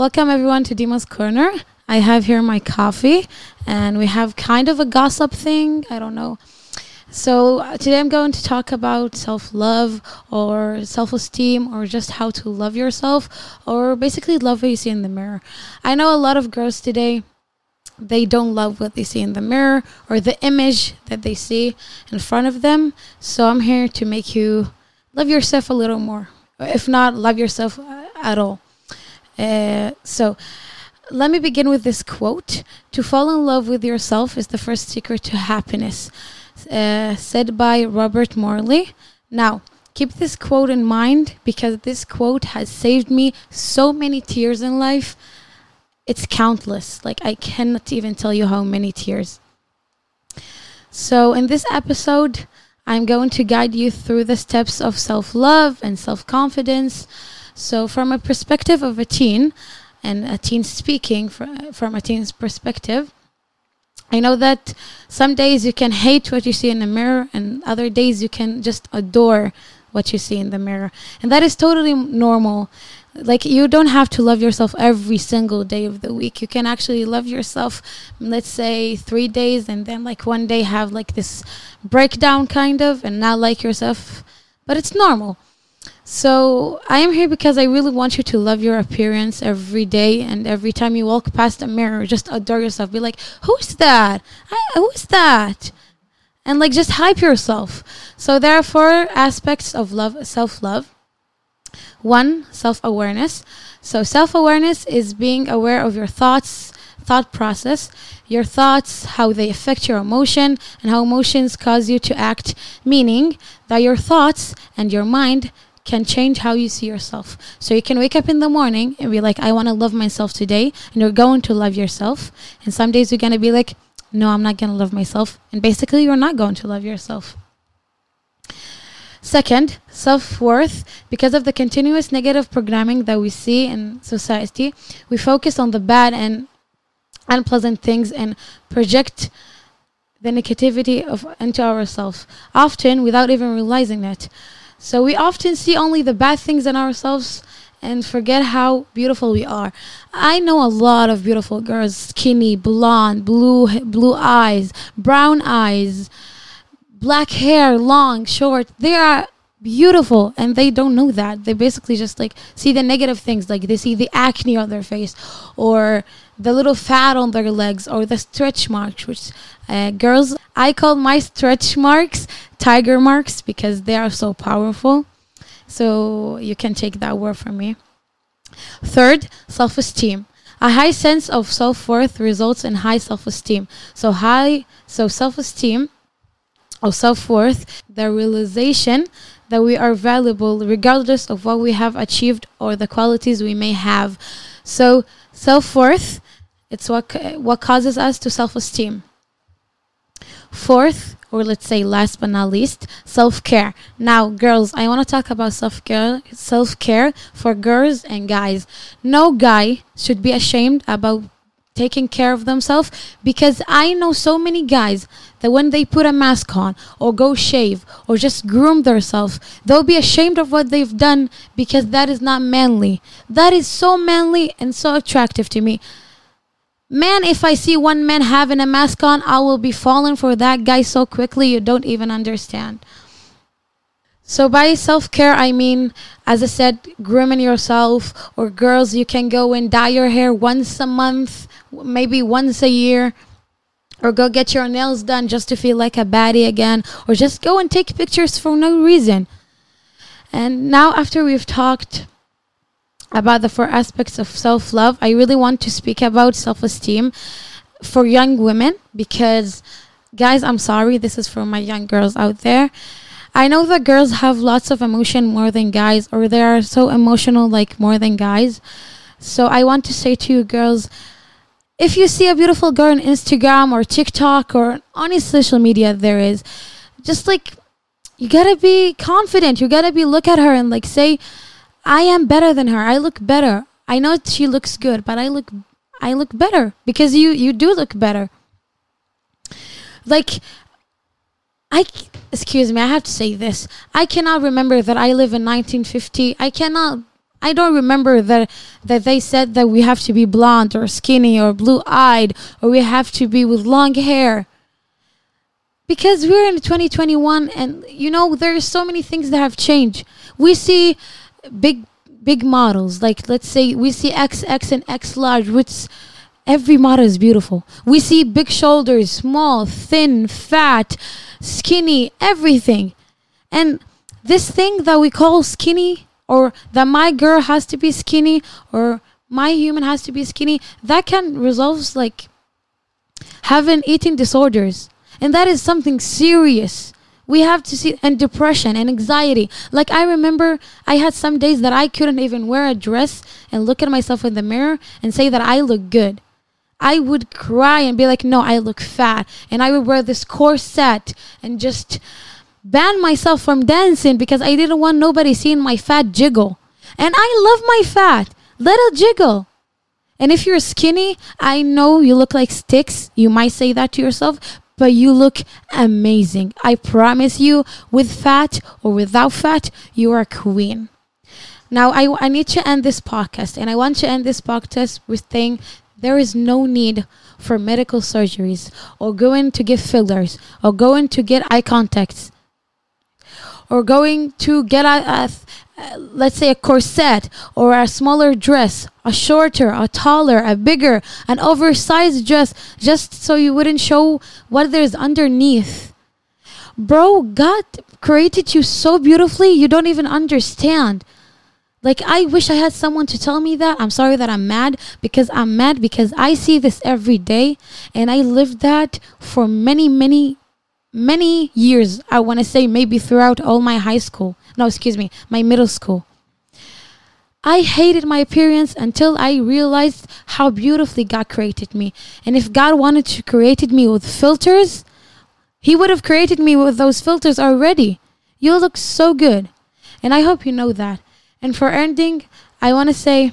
Welcome everyone to Deema's Corner. I have here my coffee and we have kind of a gossip thing. I don't know. So uh, today I'm going to talk about self-love or self-esteem or just how to love yourself or basically love what you see in the mirror. I know a lot of girls today they don't love what they see in the mirror or the image that they see in front of them. So I'm here to make you love yourself a little more. If not, love yourself uh, at all. Uh, so let me begin with this quote To fall in love with yourself is the first secret to happiness, uh, said by Robert Morley. Now, keep this quote in mind because this quote has saved me so many tears in life it's countless. Like I cannot even tell you how many tears. So in this episode, I'm going to guide you through the steps of self-love and self-confidence. So from a perspective of a teen and a teen speaking from a teen's perspective, I know that some days you can hate what you see in the mirror and other days you can just adore what you see in the mirror. And that is totally normal. Like you don't have to love yourself every single day of the week. You can actually love yourself let's say three days and then like one day have like this breakdown kind of and not like yourself. But it's normal so i am here because i really want you to love your appearance every day and every time you walk past a mirror just adore yourself. Be like who's that? I, who's that? And like just hype yourself. So there are four aspects of love self-love. One, self awareness. So, self awareness is being aware of your thoughts, thought process, your thoughts, how they affect your emotion, and how emotions cause you to act, meaning that your thoughts and your mind can change how you see yourself. So you can wake up in the morning and be like, I want to love myself today, and you're going to love yourself. And some days you're going to be like, no, I'm not going to love myself. And basically, you're not going to love yourself. Second, self worth. Because of the continuous negative programming that we see in society, we focus on the bad and unpleasant things and project the negativity of into ourselves, often without even realizing it. So we often see only the bad things in ourselves and forget how beautiful we are. I know a lot of beautiful girls, skinny, blonde, blue blue eyes, brown eyes, black hair, long, short. They are beautiful and they don't know that. They basically just like see the negative things, like they see the acne on their face or the little fat on their legs or the stretch marks, which uh, girls, I call my stretch marks tiger marks because they are so powerful. So you can take that word from me. Third, self esteem. A high sense of self worth results in high self esteem. So high so self esteem of self worth, the realization that we are valuable regardless of what we have achieved or the qualities we may have. So, self worth, it's what, what causes us to self esteem. Fourth, or let's say last but not least, self care. Now, girls, I want to talk about self care, self care for girls and guys. No guy should be ashamed about taking care of themselves because I know so many guys that when they put a mask on or go shave or just groom themselves, they'll be ashamed of what they've done because that is not manly. That is so manly and so attractive to me. Man, if I see one man having a mask on, I will be falling for that guy so quickly you don't even understand. So by self-care, I mean, as I said, grooming yourself, or girls, you can go and dye your hair once a month, maybe once a year, or go get your nails done just to feel like a baddie again, or just go and take pictures for no reason. And now, after we've talked about the four aspects of self-love, I really want to speak about self-esteem for young women because, guys, I'm sorry, this is for my young girls out there I know that girls have lots of emotion more than guys, or they are so emotional like more than guys. So I want to say to you girls, if you see a beautiful girl on Instagram or TikTok or any social media there is, just like you gotta be confident. You gotta be look at her and like say, I am better than her. I look better. I know she looks good, but I look I look better because you you do look better. Like I excuse me, I have to say this. I cannot remember that I live in 1950. I cannot I don't remember that that they said that we have to be blonde or skinny or blue-eyed or we have to be with long hair. Because we're in 2021 and you know there's so many things that have changed. We see big big models like let's say we see XX and X large which every model is beautiful. We see big shoulders, small, thin, fat, skinny, everything. And this thing that we call skinny or that my girl has to be skinny or my human has to be skinny, that can resolve like having eating disorders. And that is something serious. We have to see and depression and anxiety. Like I remember I had some days that I couldn't even wear a dress and look at myself in the mirror and say that I look good. I would cry and be like, no, I look fat. And I would wear this corset and just ban myself from dancing because I didn't want nobody seeing my fat jiggle. And I love my fat. Little jiggle. And if you're skinny, I know you look like sticks. You might say that to yourself, but you look amazing. I promise you, with fat or without fat, you are a queen. Now, I, I need to end this podcast, and I want to end this podcast with saying there is no need for medical surgeries or going to get fillers or going to get eye contacts or going to get a, a, let's say a corset or a smaller dress, a shorter, a taller, a bigger, an oversized dress, just so you wouldn't show what there's underneath. Bro, God created you so beautifully, you don't even understand. Like, I wish I had someone to tell me that. I'm sorry that I'm mad because I'm mad because I see this every day and I lived that for many, many many years, I want to say maybe throughout all my high school, no, excuse me, my middle school. I hated my appearance until I realized how beautifully God created me. And if God wanted to created me with filters, he would have created me with those filters already. You look so good. And I hope you know that. And for ending, I want to say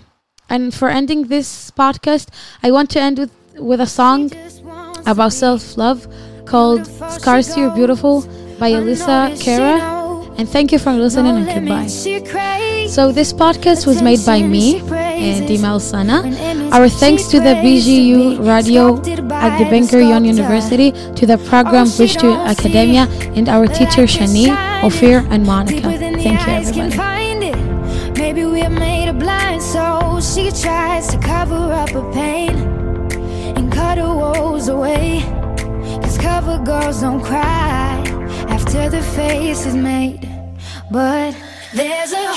and for ending this podcast, I want to end with with a song about self-love called Scars You're Beautiful by Alessia Cara. And thank you for listening and goodbye. So this podcast was made by me and Deema ALsana. Our thanks to the BGU radio at the Ben Gurion University, to the program Bridge to Academia, and our teacher Shani, Ophir, and Monica. Thank you, everybody. Maybe we're made of blind souls. She tries to cover up her pain and cut her woes away. Cause cover girls don't cry after the face is made. But there's a.